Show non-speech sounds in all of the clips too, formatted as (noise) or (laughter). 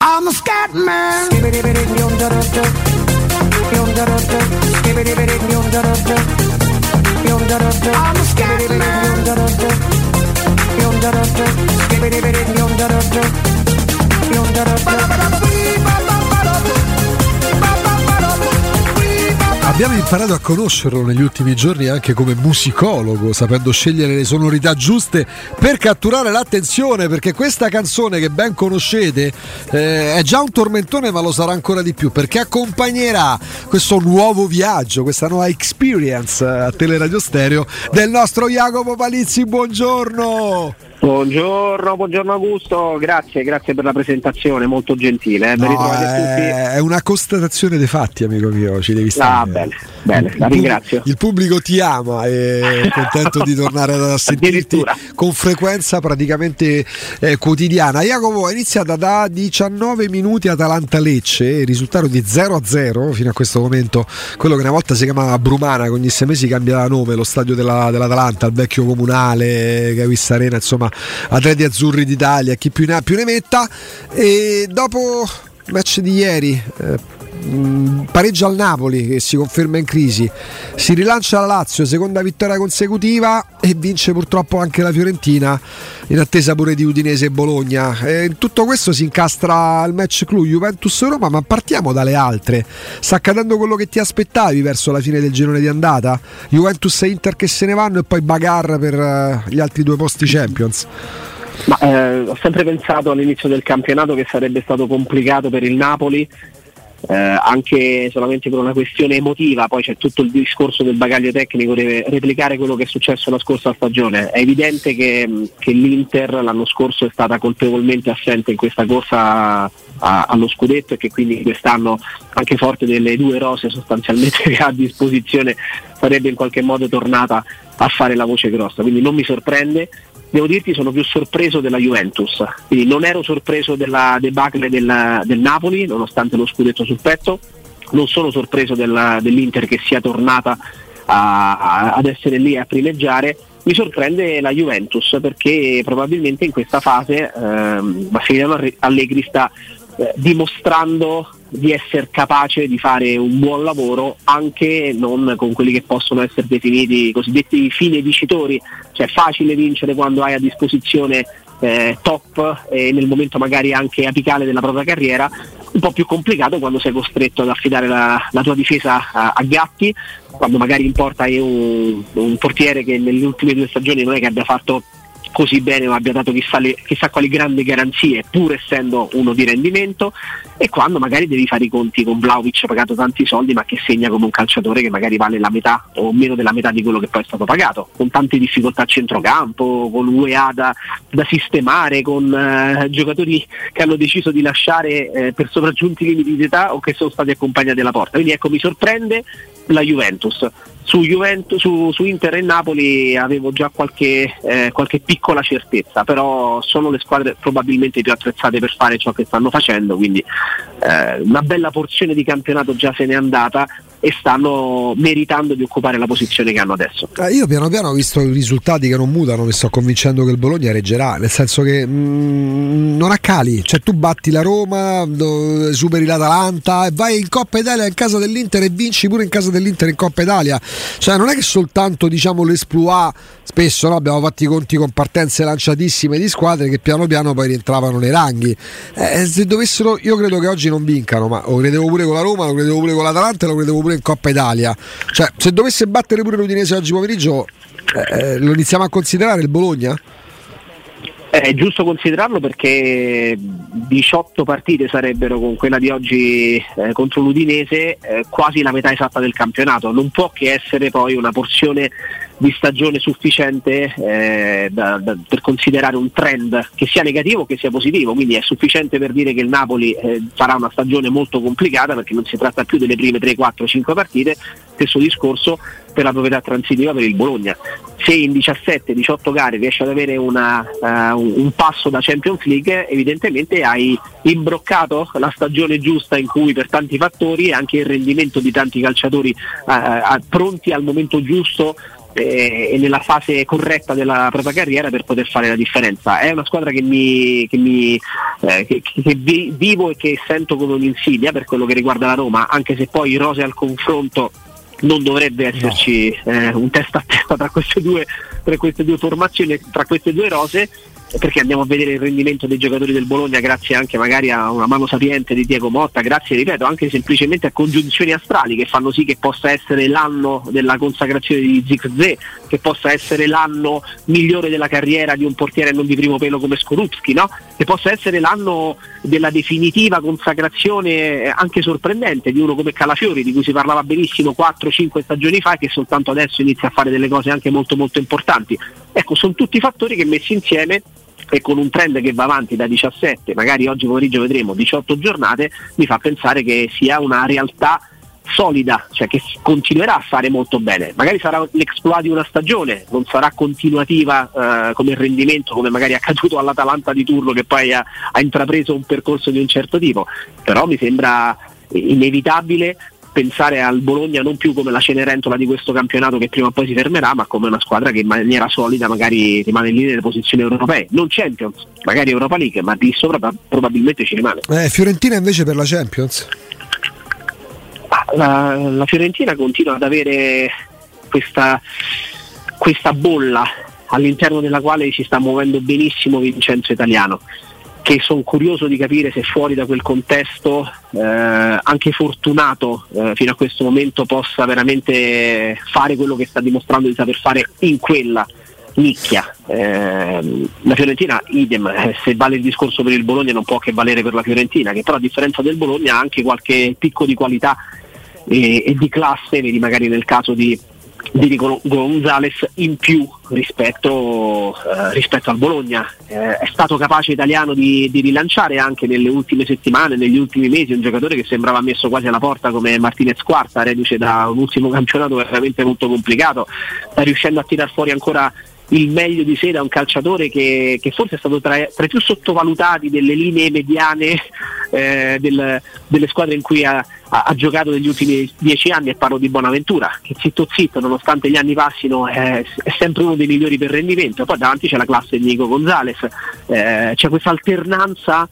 I'm a scat man. I'm a scat Abbiamo imparato a conoscerlo negli ultimi giorni anche come musicologo, sapendo scegliere le sonorità giuste per catturare l'attenzione, perché questa canzone che ben conoscete eh, è già un tormentone, ma lo sarà ancora di più, perché accompagnerà questo nuovo viaggio, questa nuova experience a Teleradio Stereo del nostro Jacopo Palizzi. Buongiorno! Buongiorno, buongiorno Augusto, grazie, grazie per la presentazione, molto gentile. Eh? No, è, è, una constatazione dei fatti, amico mio, ci devi stare. Ah, bene, bene, la ringrazio. Il pubblico ti ama e è contento di tornare a (laughs) sentirti con frequenza praticamente eh, quotidiana. Jacopo è iniziata da 19 minuti Atalanta-Lecce, il risultato di 0-0 fino a questo momento, quello che una volta si chiamava Brumana, che ogni sei mesi cambia nome, lo stadio della, dell'Atalanta, il vecchio comunale, Gavis Arena, insomma atleti azzurri d'Italia, chi più ne ha più ne metta. E dopo match di ieri, eh, pareggio al Napoli che si conferma in crisi, si rilancia la Lazio, seconda vittoria consecutiva e vince purtroppo anche la Fiorentina in attesa pure di Udinese e Bologna. E in tutto questo si incastra il match clou Juventus-Roma, ma partiamo dalle altre. Sta accadendo quello che ti aspettavi verso la fine del girone di andata? Juventus e Inter che se ne vanno e poi Bagar per eh, gli altri due posti Champions. Ma, eh, ho sempre pensato all'inizio del campionato che sarebbe stato complicato per il Napoli eh, anche solamente per una questione emotiva, poi c'è tutto il discorso del bagaglio tecnico, deve replicare quello che è successo la scorsa stagione. È evidente che, che l'Inter l'anno scorso è stata colpevolmente assente in questa corsa a, allo scudetto e che quindi quest'anno anche forte delle due rose sostanzialmente (laughs) che ha a disposizione sarebbe in qualche modo tornata a fare la voce grossa, quindi non mi sorprende devo dirti sono più sorpreso della Juventus, quindi non ero sorpreso della debacle del, del Napoli nonostante lo scudetto sul petto, non sono sorpreso della, dell'Inter che sia tornata a, a, ad essere lì a primeggiare, mi sorprende la Juventus perché probabilmente in questa fase ehm, Massimiliano Allegri sta eh, dimostrando di essere capace di fare un buon lavoro anche non con quelli che possono essere definiti i cosiddetti fine dicitori, cioè è facile vincere quando hai a disposizione eh, top e nel momento magari anche apicale della propria carriera, un po' più complicato quando sei costretto ad affidare la, la tua difesa a, a, gatti, quando magari in porta hai un, un portiere che nelle ultime due stagioni non è che abbia fatto così bene o abbia dato chissà, le, chissà, quali grandi garanzie pur essendo uno di rendimento. E quando magari devi fare i conti con Vlaovic pagato tanti soldi ma che segna come un calciatore che magari vale la metà o meno della metà di quello che poi è stato pagato. Con tante difficoltà a centrocampo con UEA da, da sistemare con eh, giocatori che hanno deciso di lasciare eh, per sopraggiunti limiti di età o che sono stati accompagnati alla porta. Quindi ecco mi sorprende la Juventus su, Juventus, su, su, Inter e Napoli avevo già qualche, eh, qualche, piccola certezza, però sono le squadre probabilmente più attrezzate per fare ciò che stanno facendo, quindi eh, una bella porzione di campionato già se n'è andata e stanno meritando di occupare la posizione che hanno adesso. Eh, io piano piano ho visto i risultati che non mutano, mi sto convincendo che il Bologna reggerà, nel senso che mh, mm, non ha cali, cioè tu batti la Roma, superi l'Atalanta vai in Coppa Italia in casa dell'Inter e vinci pure in casa dell'Inter in Coppa Italia. Cioè non è che soltanto diciamo l'esploit, spesso no, abbiamo fatto i conti con partenze lanciatissime di squadre che piano piano poi rientravano nei ranghi. Eh, se dovessero, io credo che oggi non vincano, ma lo credevo pure con la Roma, lo credevo pure con l'Atalanta lo credevo pure pure in Coppa Italia. Cioè, se dovesse battere pure l'Udinese oggi pomeriggio, eh, lo iniziamo a considerare il Bologna? È giusto considerarlo perché 18 partite sarebbero con quella di oggi eh, contro l'Udinese eh, quasi la metà esatta del campionato. Non può che essere poi una porzione di stagione sufficiente eh, da, da, per considerare un trend che sia negativo o che sia positivo, quindi è sufficiente per dire che il Napoli eh, farà una stagione molto complicata perché non si tratta più delle prime 3, 4, 5 partite, stesso discorso per la proprietà transitiva per il Bologna. Se in 17-18 gare riesci ad avere una, uh, un passo da Champions League, evidentemente hai imbroccato la stagione giusta in cui per tanti fattori e anche il rendimento di tanti calciatori uh, pronti al momento giusto e nella fase corretta della propria carriera per poter fare la differenza. È una squadra che, mi, che, mi, eh, che, che vivo e che sento come un'insidia per quello che riguarda la Roma, anche se poi rose al confronto non dovrebbe esserci no. eh, un testa a testa tra queste due, tra queste due formazioni, tra queste due rose perché andiamo a vedere il rendimento dei giocatori del Bologna grazie anche magari a una mano sapiente di Diego Motta, grazie ripeto anche semplicemente a congiunzioni astrali che fanno sì che possa essere l'anno della consacrazione di Zigze, che possa essere l'anno migliore della carriera di un portiere non di primo pelo come Skorupski, no? che possa essere l'anno della definitiva consacrazione anche sorprendente di uno come Calafiori di cui si parlava benissimo 4-5 stagioni fa e che soltanto adesso inizia a fare delle cose anche molto molto importanti. Ecco, sono tutti fattori che messi insieme e con un trend che va avanti da 17, magari oggi pomeriggio vedremo 18 giornate, mi fa pensare che sia una realtà solida, cioè che continuerà a fare molto bene. Magari sarà l'exploit di una stagione, non sarà continuativa eh, come rendimento, come magari è accaduto all'Atalanta di turno che poi ha, ha intrapreso un percorso di un certo tipo, però mi sembra inevitabile pensare al Bologna non più come la Cenerentola di questo campionato che prima o poi si fermerà, ma come una squadra che in maniera solida magari rimane lì nelle posizioni europee, non Champions, magari Europa League, ma di sopra probabilmente ci rimane. Eh, Fiorentina invece per la Champions? La, la Fiorentina continua ad avere questa, questa bolla all'interno della quale si sta muovendo benissimo Vincenzo Italiano che sono curioso di capire se fuori da quel contesto eh, anche fortunato eh, fino a questo momento possa veramente fare quello che sta dimostrando di saper fare in quella nicchia. Eh, la Fiorentina idem, eh, se vale il discorso per il Bologna non può che valere per la Fiorentina, che però a differenza del Bologna ha anche qualche picco di qualità e, e di classe, vedi magari nel caso di di Gonzales in più rispetto, eh, rispetto al Bologna. Eh, è stato capace italiano di, di, rilanciare anche nelle ultime settimane, negli ultimi mesi, un giocatore che sembrava messo quasi alla porta come Martinez Quarta, reduce da un ultimo (laughs) campionato veramente molto complicato, sta riuscendo a tirar fuori ancora il meglio di sé da un calciatore che, che forse è stato tra, tra, i più sottovalutati delle linee mediane eh, del, delle squadre in cui ha, ha, ha, giocato negli ultimi dieci anni e parlo di Bonaventura che zitto zitto nonostante gli anni passino è, è sempre uno dei migliori per rendimento. Poi davanti c'è la classe di Nico Gonzalez eh, c'è questa alternanza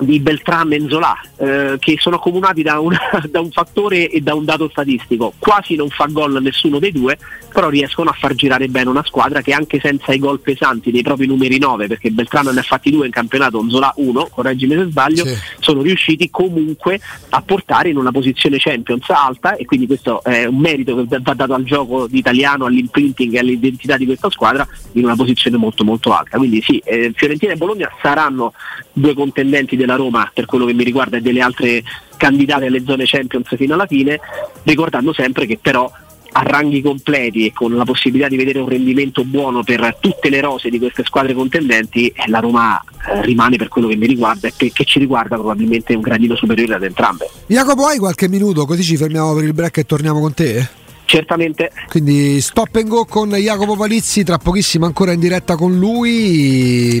di Beltram e Nzola eh, che sono accomunati da, una, (laughs) da, un fattore e da un dato statistico quasi non fa gol nessuno dei due però riescono a far girare bene una squadra che anche senza i gol pesanti dei propri numeri 9 perché Beltrano ne ha fatti due in campionato Nzola 1 correggimi se sbaglio sì. sono riusciti comunque a portare in una posizione Champions alta e quindi questo è un merito che va dato al gioco italiano all'imprinting e all'identità di questa squadra in una posizione molto molto alta quindi sì eh, Fiorentina e Bologna saranno due contendenti della Roma per quello che mi riguarda e delle altre candidate alle zone Champions fino alla fine, ricordando sempre che però a ranghi completi e con la possibilità di vedere un rendimento buono per tutte le rose di queste squadre contendenti, eh, la Roma eh, rimane per quello che mi riguarda e che, ci riguarda probabilmente un gradino superiore ad entrambe. Jacopo, hai qualche minuto così ci fermiamo per il break e torniamo con te? Certamente. Quindi stop and go con Jacopo Palizzi, tra pochissimo ancora in diretta con lui.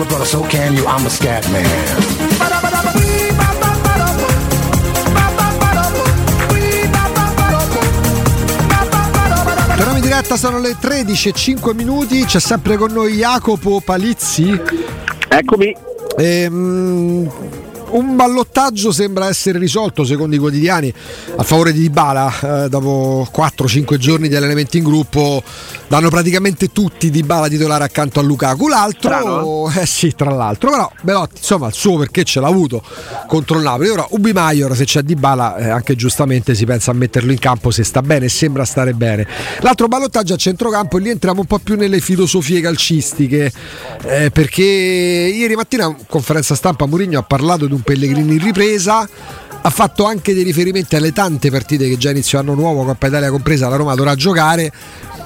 do it, brother, so can you. I'm the scat man. Torniamo in diretta, sono le 13 e 5 minuti, c'è sempre con noi Jacopo Palizzi. Eccomi. Ehm, un ballottaggio sembra essere risolto secondo i quotidiani a favore di Dybala eh, dopo 4-5 giorni di allenamenti in gruppo danno praticamente tutti Dybala titolare accanto a Lukaku. L'altro eh? sì tra l'altro però Belotti insomma il suo perché ce l'ha avuto contro il Napoli. Ora Ubi Maior se c'è Dybala eh, anche giustamente si pensa a metterlo in campo se sta bene e sembra stare bene. L'altro ballottaggio a centrocampo e lì entriamo un po' più nelle filosofie calcistiche eh, perché ieri mattina in conferenza stampa Mourinho ha parlato di un Pellegrini in ripresa ha fatto anche dei riferimenti alle tante partite che già inizio anno nuovo, Coppa Italia compresa, la Roma dovrà giocare.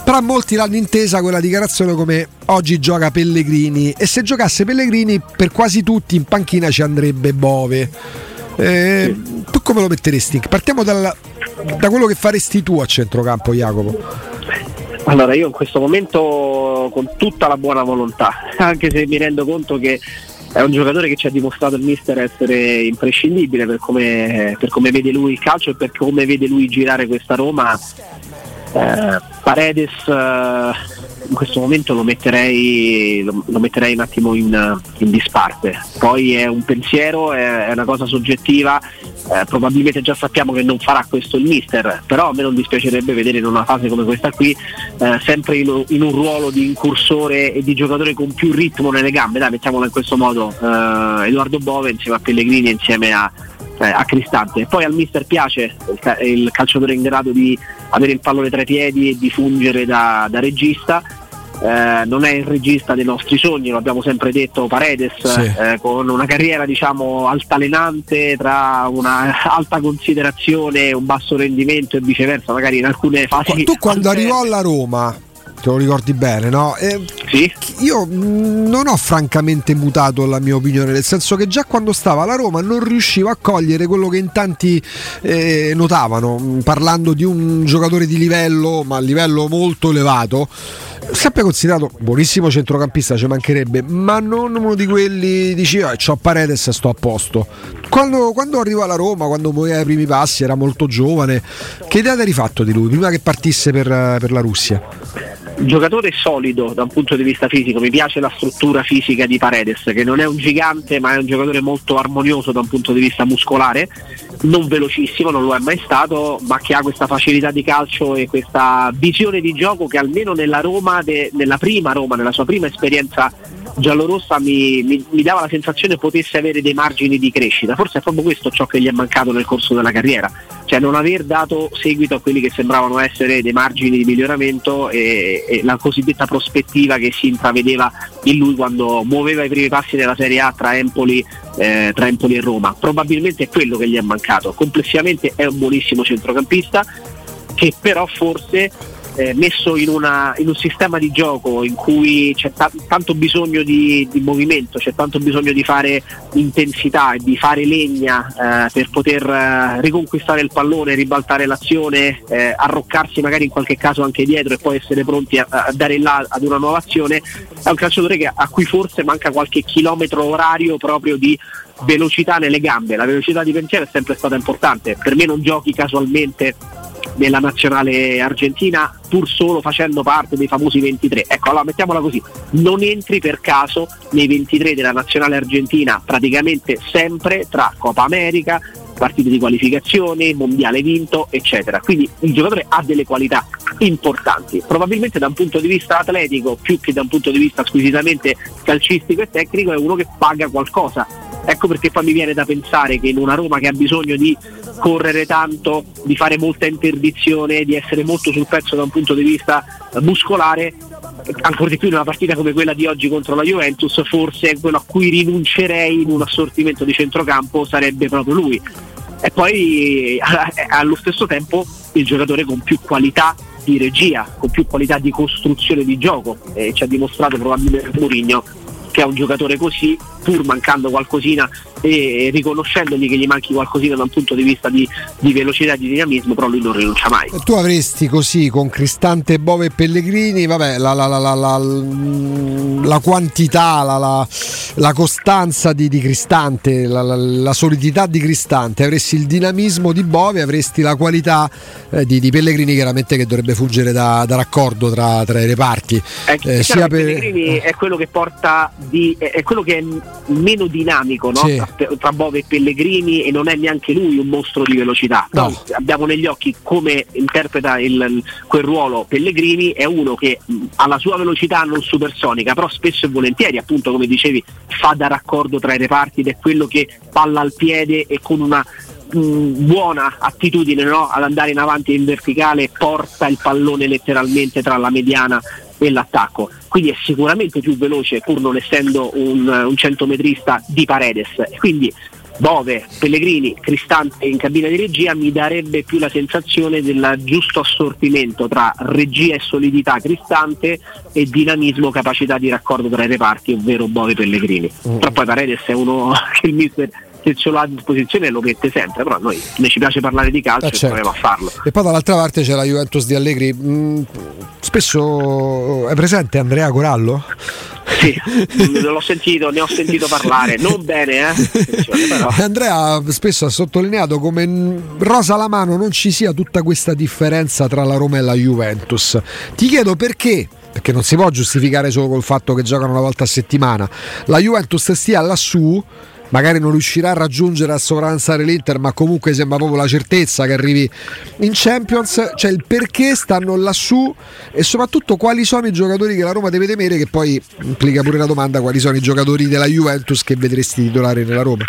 Però molti l'hanno intesa quella dichiarazione come oggi gioca Pellegrini e se giocasse Pellegrini per quasi tutti in panchina ci andrebbe Bove. Eh, tu come lo metteresti? Partiamo dal, da quello che faresti tu a centrocampo, Jacopo. Allora, io in questo momento con tutta la buona volontà, (laughs) anche se mi rendo conto che è un giocatore che ci ha dimostrato il mister essere imprescindibile per come, per come vede lui il calcio e per come vede lui girare questa Roma. Eh, Paredes eh, in questo momento lo metterei, lo, lo metterei un attimo in, in, disparte. Poi è un pensiero, è, è una cosa soggettiva, eh, probabilmente già sappiamo che non farà questo il mister, però a me non dispiacerebbe vedere in una fase come questa qui eh, sempre in, in, un ruolo di incursore e di giocatore con più ritmo nelle gambe, dai mettiamolo in questo modo, eh, Edoardo Bove insieme a Pellegrini insieme a, eh, a Cristante. Poi al mister piace il, calciatore in grado di avere il pallone tra i piedi e di fungere da, da regista. Eh, non è il regista dei nostri sogni, lo abbiamo sempre detto Paredes, sì. eh, con una carriera diciamo altalenante tra una alta considerazione, un basso rendimento e viceversa, magari in alcune fasi. Tu quando arrivò alla Roma te lo ricordi bene, no? Eh, sì. Io non ho francamente mutato la mia opinione, nel senso che già quando stava alla Roma non riuscivo a cogliere quello che in tanti eh, notavano, parlando di un giocatore di livello, ma a livello molto elevato sempre considerato buonissimo centrocampista, ci mancherebbe, ma non uno di quelli diceva oh, c'ho Paredes e sto a posto. Quando, quando arrivò alla Roma, quando muoveva i primi passi, era molto giovane. Che idea ti hai rifatto di lui prima che partisse per, per la Russia? Giocatore solido da un punto di vista fisico, mi piace la struttura fisica di Paredes, che non è un gigante ma è un giocatore molto armonioso da un punto di vista muscolare, non velocissimo, non lo è mai stato, ma che ha questa facilità di calcio e questa visione di gioco che almeno nella Roma, de, nella prima Roma, nella sua prima esperienza giallorossa mi, mi, mi, dava la sensazione potesse avere dei margini di crescita. Forse è proprio questo ciò che gli è mancato nel corso della carriera, cioè non aver dato seguito a quelli che sembravano essere dei margini di miglioramento e, e la cosiddetta prospettiva che si intravedeva in lui quando muoveva i primi passi della Serie A tra Empoli, eh, tra Empoli e Roma. Probabilmente è quello che gli è mancato. Complessivamente è un buonissimo centrocampista che però forse eh, messo in, una, in, un sistema di gioco in cui c'è ta- tanto bisogno di, di, movimento, c'è tanto bisogno di fare intensità e di fare legna eh, per poter eh, riconquistare il pallone, ribaltare l'azione, eh, arroccarsi magari in qualche caso anche dietro e poi essere pronti a, a dare là ad una nuova azione, è un calciatore che, a cui forse manca qualche chilometro orario proprio di velocità nelle gambe, la velocità di pensiero è sempre stata importante, per me non giochi casualmente nella nazionale argentina pur solo facendo parte dei famosi 23. Ecco, allora mettiamola così, non entri per caso nei 23 della nazionale argentina praticamente sempre tra Coppa America, partite di qualificazione, mondiale vinto, eccetera. Quindi il giocatore ha delle qualità importanti, probabilmente da un punto di vista atletico più che da un punto di vista squisitamente calcistico e tecnico è uno che paga qualcosa. Ecco perché poi mi viene da pensare che in una Roma che ha bisogno di correre tanto, di fare molta interdizione, di essere molto sul pezzo da un punto di vista muscolare, ancora di più in una partita come quella di oggi contro la Juventus, forse quello a cui rinuncerei in un assortimento di centrocampo sarebbe proprio lui. E poi allo stesso tempo il giocatore con più qualità di regia, con più qualità di costruzione di gioco e ci ha dimostrato probabilmente Mourinho che è un giocatore così, pur mancando qualcosina e riconoscendogli che gli manchi qualcosina da un punto di vista di, di velocità e di dinamismo, però lui non rinuncia mai. Tu avresti così con Cristante, Bove e Pellegrini, vabbè, la, la, la, la quantità, la, costanza di, di Cristante, la, solidità di Cristante, avresti il dinamismo di Bove, avresti la qualità eh, di, di, Pellegrini chiaramente che dovrebbe fuggire da, da raccordo tra, tra, i reparti. Eh, eh, sia per... Pellegrini è quello che porta di, è quello che meno dinamico no? sì tra Bove e Pellegrini e non è neanche lui un mostro di velocità. No. Abbiamo negli occhi come interpreta il, quel ruolo Pellegrini, è uno che ha la sua velocità non supersonica, però spesso e volentieri, appunto come dicevi, fa da raccordo tra i reparti ed è quello che palla al piede e con una buona attitudine no? ad andare in avanti in verticale porta il pallone letteralmente tra la mediana e l'attacco quindi è sicuramente più veloce pur non essendo un, un centometrista di Paredes. Quindi Bove, Pellegrini, Cristante in cabina di regia mi darebbe più la sensazione del giusto assortimento tra regia e solidità Cristante e dinamismo, capacità di raccordo tra i reparti, ovvero Bove Pellegrini. Mm. Però poi Paredes è uno (laughs) che il mister se ce l'ha a disposizione lo mette sempre, però a noi ne ci piace parlare di calcio eh e certo. proviamo a farlo. E poi dall'altra parte c'è la Juventus di Allegri. Mm, spesso è presente Andrea Corallo? Sì, l'ho sentito, ne ho sentito parlare, non bene, eh? (laughs) Andrea spesso ha sottolineato come rosa la mano non ci sia tutta questa differenza tra la Roma e la Juventus. Ti chiedo perché perché non si può giustificare solo col fatto che giocano una volta a settimana. La Juventus stia lassù magari non riuscirà a raggiungere a sovravanzare l'Inter, ma comunque sembra proprio la certezza che arrivi in Champions, cioè il perché stanno lassù e soprattutto quali sono i giocatori che la Roma deve temere, che poi implica pure la domanda quali sono i giocatori della Juventus che vedresti titolare nella Roma.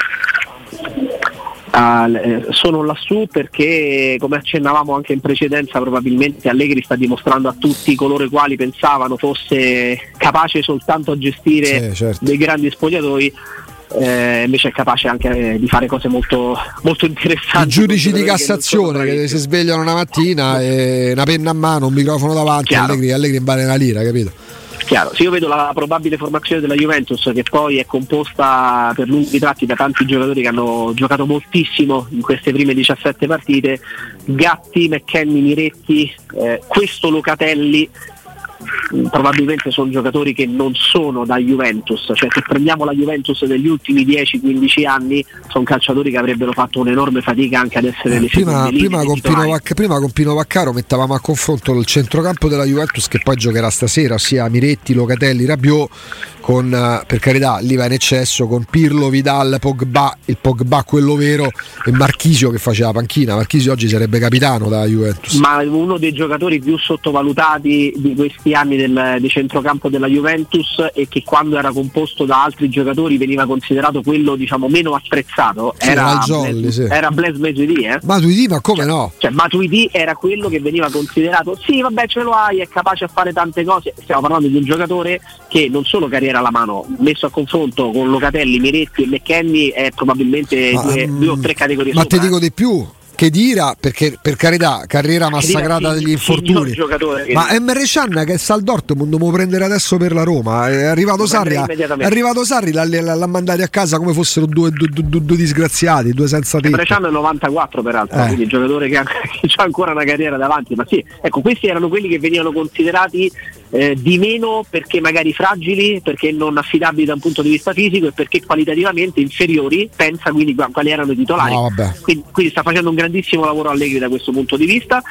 Uh, sono lassù perché come accennavamo anche in precedenza probabilmente Allegri sta dimostrando a tutti coloro i quali pensavano fosse capace soltanto a gestire sì, certo. dei grandi spogliatoi eh, invece è capace anche eh, di fare cose molto, molto interessanti. I giudici di Cassazione che, che si svegliano una mattina e una penna a mano, un microfono davanti, Chiaro. Allegri, Allegri in vale una lira, capito? Chiaro, se io vedo la probabile formazione della Juventus che poi è composta per lunghi tratti da tanti giocatori che hanno giocato moltissimo in queste prime 17 partite, Gatti, McKenny, Miretti, eh, questo Locatelli probabilmente sono giocatori che non sono da Juventus, cioè se prendiamo la Juventus degli ultimi 10-15 anni sono calciatori che avrebbero fatto un'enorme fatica anche ad essere eh, le prima, prima, con Pino Vac- prima con Pino Vaccaro mettavamo a confronto il centrocampo della Juventus che poi giocherà stasera, ossia Miretti, Locatelli, Rabiot con eh, per carità lì va in eccesso con Pirlo, Vidal, Pogba, il Pogba quello vero e Marchisio che faceva panchina. Marchisio oggi sarebbe capitano da Juventus. Ma uno dei giocatori più sottovalutati di questi anni del, di centrocampo della Juventus e che quando era composto da altri giocatori veniva considerato quello diciamo meno apprezzato sì, era, Jolly, Blaise, sì. era Blaise Matuidi eh? Matuidi ma come cioè, no? Cioè Matuidi era quello che veniva considerato sì vabbè ce lo hai è capace a fare tante cose stiamo parlando di un giocatore che non solo carriera era la mano messo a confronto con Locatelli, Miretti e McKenny è probabilmente ma, due, due, o tre categorie ma sopra. ti dico di più che dira perché per carità carriera massacrata degli infortuni. ma Emre Can che sta al Dortmund lo prendere adesso per la Roma? È arrivato Sarri è arrivato Sarri l'ha, l'ha mandati a casa come fossero due, due, due, due disgraziati due senza tempo Emre Can è 94 peraltro eh. quindi un giocatore che ha, (laughs) che ha ancora una carriera davanti ma sì ecco questi erano quelli che venivano considerati eh, di meno perché magari fragili, perché non affidabili da un punto di vista fisico e perché qualitativamente inferiori, pensa quindi quali erano i titolari. No, quindi, quindi, sta facendo un grandissimo lavoro Allegri da questo punto di vista,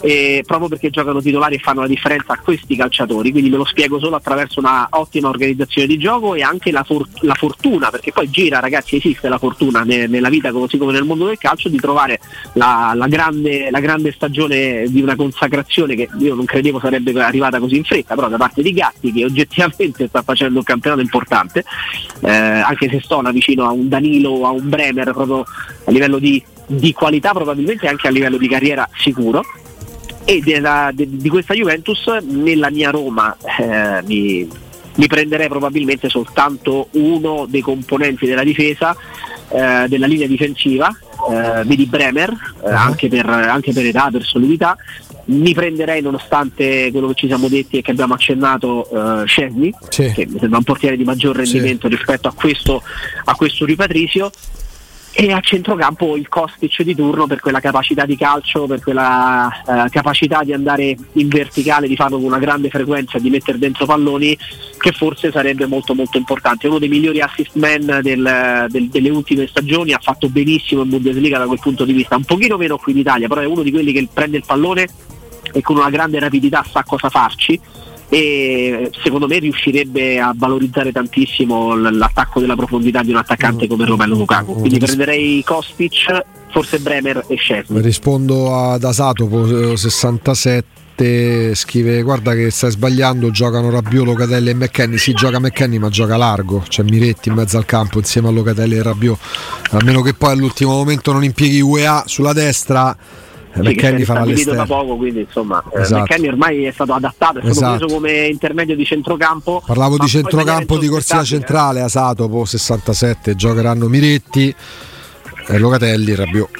eh, proprio perché giocano titolari e fanno la differenza a questi calciatori, quindi me lo spiego solo attraverso una ottima organizzazione di gioco e anche la, for- la fortuna, perché poi gira ragazzi, esiste la fortuna ne- nella vita così come nel mondo del calcio di trovare la, la, grande, la grande stagione di una consacrazione che io non credevo sarebbe arrivata così in fretta però da parte di Gatti che oggettivamente sta facendo un campionato importante, eh, anche se stona vicino a un Danilo a un Bremer proprio a livello di, di qualità probabilmente anche a livello di carriera sicuro e della, de, di questa Juventus nella mia Roma eh, mi, mi, prenderei probabilmente soltanto uno dei componenti della difesa eh, della linea difensiva, eh, vedi Bremer, eh, anche, per, anche per età, per solidità. Mi prenderei, nonostante quello che ci siamo detti e che abbiamo accennato, uh, Scesni, Sì. che mi sembra un portiere di maggior rendimento rispetto a questo, a questo Ripatrisio. E a centrocampo il Kostic di turno per quella capacità di calcio, per quella eh, capacità di andare in verticale, di farlo con una grande frequenza e di mettere dentro palloni, che forse sarebbe molto molto importante. È uno dei migliori assist man del- del- delle ultime stagioni, ha fatto benissimo in Bundesliga da quel punto di vista, un pochino meno qui in Italia, però è uno di quelli che prende il pallone e con una grande rapidità sa cosa farci e secondo me riuscirebbe a valorizzare tantissimo l'attacco della profondità di un attaccante come Romelu Lukaku. Quindi prenderei Kostic, forse Bremer e Szczesny. Rispondo ad Asatopo 67 scrive guarda che stai sbagliando giocano Rabiot, Locatelli e McKenny si gioca McKenny ma gioca largo. C'è Miretti in mezzo al campo insieme a Locatelli e Rabiot. A meno che poi all'ultimo momento non impieghi UEA sulla destra eh, Sì, farà stabilito da poco, quindi insomma eh, Esatto. McKenny ormai è stato adattato, è stato Esatto. preso come intermedio di centrocampo. Parlavo di centrocampo di corsia insospettabile, centrale, Asatopo 67, giocheranno Miretti, e Locatelli Rabiot.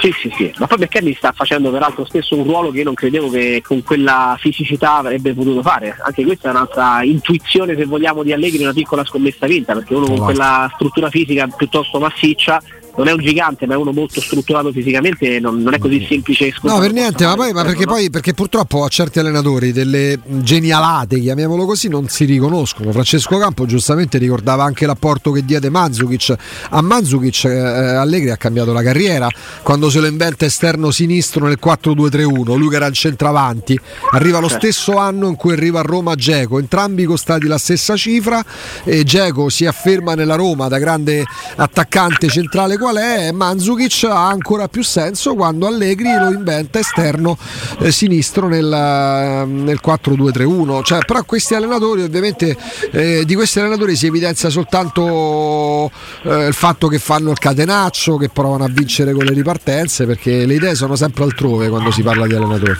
Sì, sì, sì, ma poi McKenny sta facendo peraltro spesso un ruolo che io non credevo che con quella fisicità avrebbe potuto fare. Anche questa è un'altra intuizione, se vogliamo, di Allegri, una piccola scommessa vinta, perché uno con Esatto. quella struttura fisica piuttosto massiccia non è un gigante, ma è uno molto strutturato fisicamente, non, non è così semplice. e No, per niente, ma, poi, ma perché, no? poi perché purtroppo a certi allenatori delle genialate, chiamiamolo così, non si riconoscono. Francesco Campo giustamente ricordava anche l'apporto che diede Manzukic. A Manzukic eh, Allegri ha cambiato la carriera quando se lo inventa esterno sinistro nel 4-2-3-1, lui che era il centravanti, arriva lo Certo. stesso anno in cui arriva a Roma Geco, entrambi costati la stessa cifra e Geco si afferma nella Roma da grande attaccante centrale qual è, Mandzukic ha ancora più senso quando Allegri lo inventa esterno eh, sinistro nel, eh, nel 4-2-3-1. Cioè, però questi allenatori ovviamente eh, di questi allenatori si evidenzia soltanto eh, il fatto che fanno il catenaccio, che provano a vincere con le ripartenze, perché le idee sono sempre altrove quando si parla di allenatori.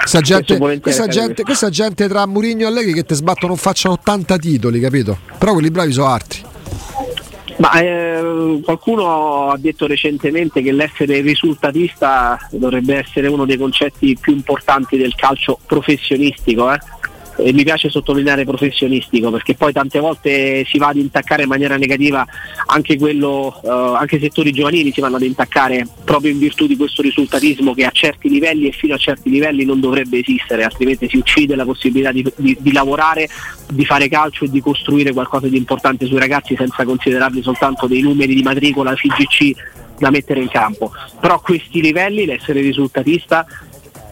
Questa gente, questa, gente, questa gente tra Murigno e Allegri che ti sbattono in faccia 80 titoli, capito? Però quelli bravi sono altri. Ma eh, qualcuno ha detto recentemente che l'essere risultatista dovrebbe essere uno dei concetti più importanti del calcio professionistico. eh. E mi piace sottolineare professionistico perché poi tante volte si va ad intaccare in maniera negativa anche quello, eh, anche i settori giovanili si vanno ad intaccare proprio in virtù di questo risultatismo che a certi livelli e fino a certi livelli non dovrebbe esistere, altrimenti si uccide la possibilità di, di- di lavorare, di fare calcio e di costruire qualcosa di importante sui ragazzi senza considerarli soltanto dei numeri di matricola FIGC da mettere in campo. Però a questi livelli l'essere risultatista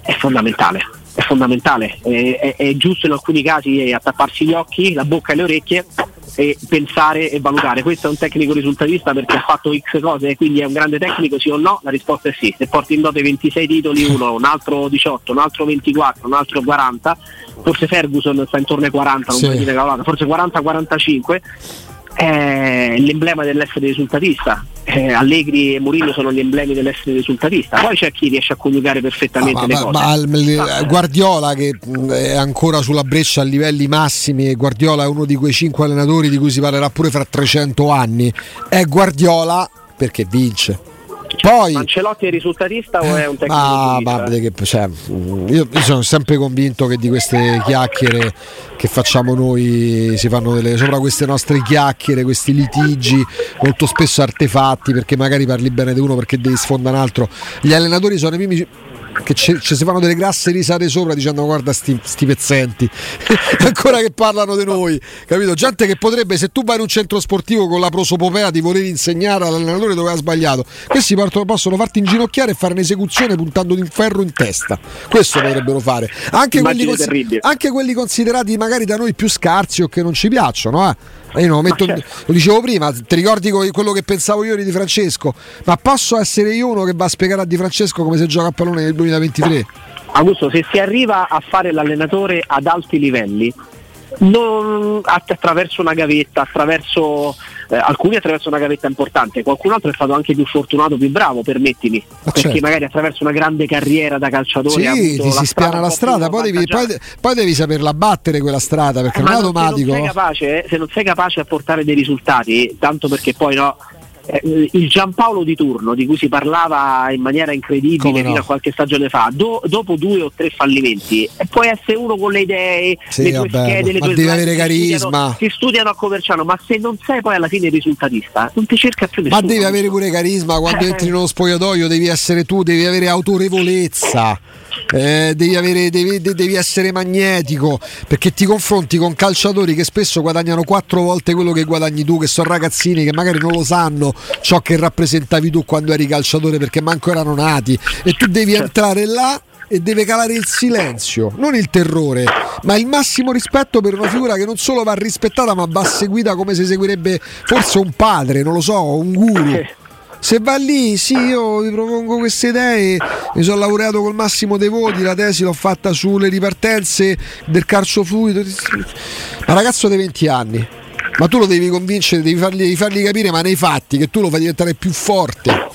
è fondamentale. È fondamentale, è, è- è giusto in alcuni casi eh, attapparsi gli occhi, la bocca e le orecchie e pensare e valutare. Questo è un tecnico risultatista perché ha fatto X cose quindi è un grande tecnico, sì o no? La risposta è sì. Se porti in dote 26 titoli, uno, un altro 18, un altro 24, un altro 40, forse Ferguson sta intorno ai 40, non Sì. vorrei dire cavolata, forse 40-45, è l'emblema dell'essere risultatista. Eh, Allegri e Mourinho sono gli emblemi dell'essere risultatista. Poi c'è chi riesce a coniugare perfettamente Ah, le ma, cose. ma- ma il- Ah, Guardiola che mh, è ancora sulla breccia a livelli massimi e Guardiola è uno di quei cinque allenatori di cui si parlerà pure fra 300 anni è Guardiola perché vince poi Ancelotti è risultatista o è un tecnico ma vedete che- cioè, io, io sono sempre convinto che di queste chiacchiere che facciamo noi si fanno delle sopra queste nostre chiacchiere questi litigi molto spesso artefatti perché magari parli bene di uno perché devi sfondare un altro. Gli allenatori sono i primi che ci ci si fanno delle grasse risate sopra dicendo guarda sti, sti pezzenti (laughs) ancora che parlano di noi capito gente che potrebbe se tu vai in un centro sportivo con la prosopopea di voler insegnare all'allenatore dove ha sbagliato questi portano- possono farti inginocchiare e fare un'esecuzione puntandoti un ferro in testa questo potrebbero fare anche quelli, terribile. anche quelli considerati magari da noi più scarsi o che non ci piacciono eh. Io non metto- certo. lo dicevo prima, ti ricordi co- quello che pensavo io di Francesco? Ma posso essere io uno che va a spiegare a Di Francesco come si gioca a pallone nel 2023? Augusto, se si arriva a fare l'allenatore ad alti livelli, non att- attraverso una gavetta, attraverso eh, alcuni attraverso una gavetta importante, qualcun altro è stato anche più fortunato, più bravo, permettimi, perché certo. magari attraverso una grande carriera da calciatore ha Sì, ti si spiana la strada, poi devi, poi, poi devi saperla battere quella strada perché non è automatico. Se non sei capace, se non sei capace a portare dei risultati, tanto perché poi no, eh, il Giampaolo di turno di cui si parlava in maniera incredibile no? fino a qualche stagione fa, do- dopo due o tre fallimenti, puoi essere uno con le idee, Sì, le tue vabbè, schede, le ma tue devi slide, avere si carisma. studiano- Si studiano a Coverciano, ma se non sei poi alla fine risultatista, non ti cerca più Ma nessuno. devi avere pure carisma quando Eh. entri nello spogliatoio, devi essere tu, devi avere autorevolezza. Eh, devi, avere- devi- de- devi essere magnetico perché ti confronti con calciatori che spesso guadagnano quattro volte quello che guadagni tu, che sono ragazzini che magari non lo sanno ciò che rappresentavi tu quando eri calciatore perché manco erano nati e tu devi entrare là e deve calare il silenzio, non il terrore, ma il massimo rispetto per una figura che non solo va rispettata ma va seguita come se seguirebbe forse un padre, non lo so, un guru. Se va lì, sì, io vi propongo queste idee, mi sono laureato col massimo dei voti, la tesi l'ho fatta sulle ripartenze del calcio fluido. Ma ragazzo dei 20 anni, ma tu lo devi convincere, devi fargli, devi fargli capire, ma nei fatti, che tu lo fai diventare più forte.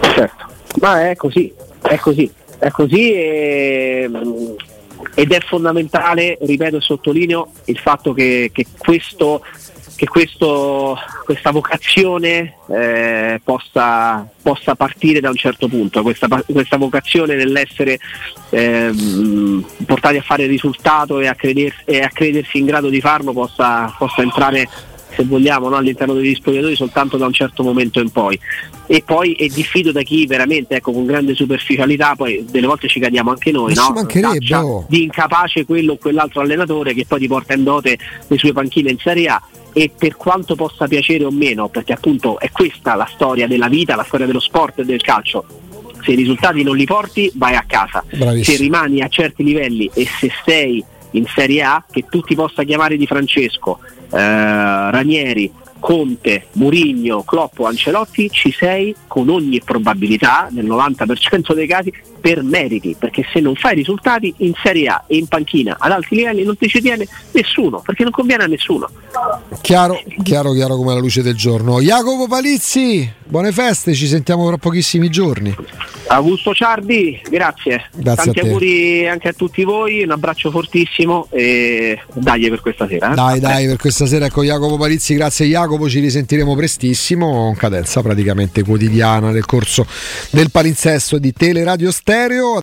Certo, ma è così, è così, è così e, ed è fondamentale, ripeto e sottolineo, il fatto che, che questo, che questo- questa vocazione eh, possa, possa partire da un certo punto, questa, questa vocazione nell'essere ehm, portati a fare il risultato e a, creder- e a credersi in grado di farlo possa, possa entrare se vogliamo, no, all'interno degli spogliatori soltanto da un certo momento in poi. E poi è diffido da chi veramente, ecco, con grande superficialità, poi delle volte ci cadiamo anche noi, no? Taccia oh. di incapace quello o quell'altro allenatore che poi ti porta in dote le sue panchine in Serie A e per quanto possa piacere o meno, perché appunto è questa la storia della vita, la storia dello sport e del calcio. Se i risultati non li porti, vai a casa. Bravissimo. Se rimani a certi livelli e se sei in Serie A, che tu ti possa chiamare Di Francesco, eh, Ranieri, Conte, Murigno, Cloppo, Ancelotti, ci sei con ogni probabilità, nel 90% dei casi, per meriti, perché se non fai risultati in Serie A e in panchina ad alti livelli non ti ci tiene nessuno, perché non conviene a nessuno. Chiaro, chiaro, chiaro come la luce del giorno. Jacopo Palizzi, buone feste, ci sentiamo tra pochissimi giorni. Augusto Ciardi, grazie. Grazie Tanti a te. auguri anche a tutti voi, un abbraccio fortissimo e dai per questa sera. eh. Dai, dai, per questa sera ecco Jacopo Palizzi, grazie Jacopo, ci risentiremo prestissimo, con cadenza praticamente quotidiana nel corso del palinsesto di Teleradio Stereo.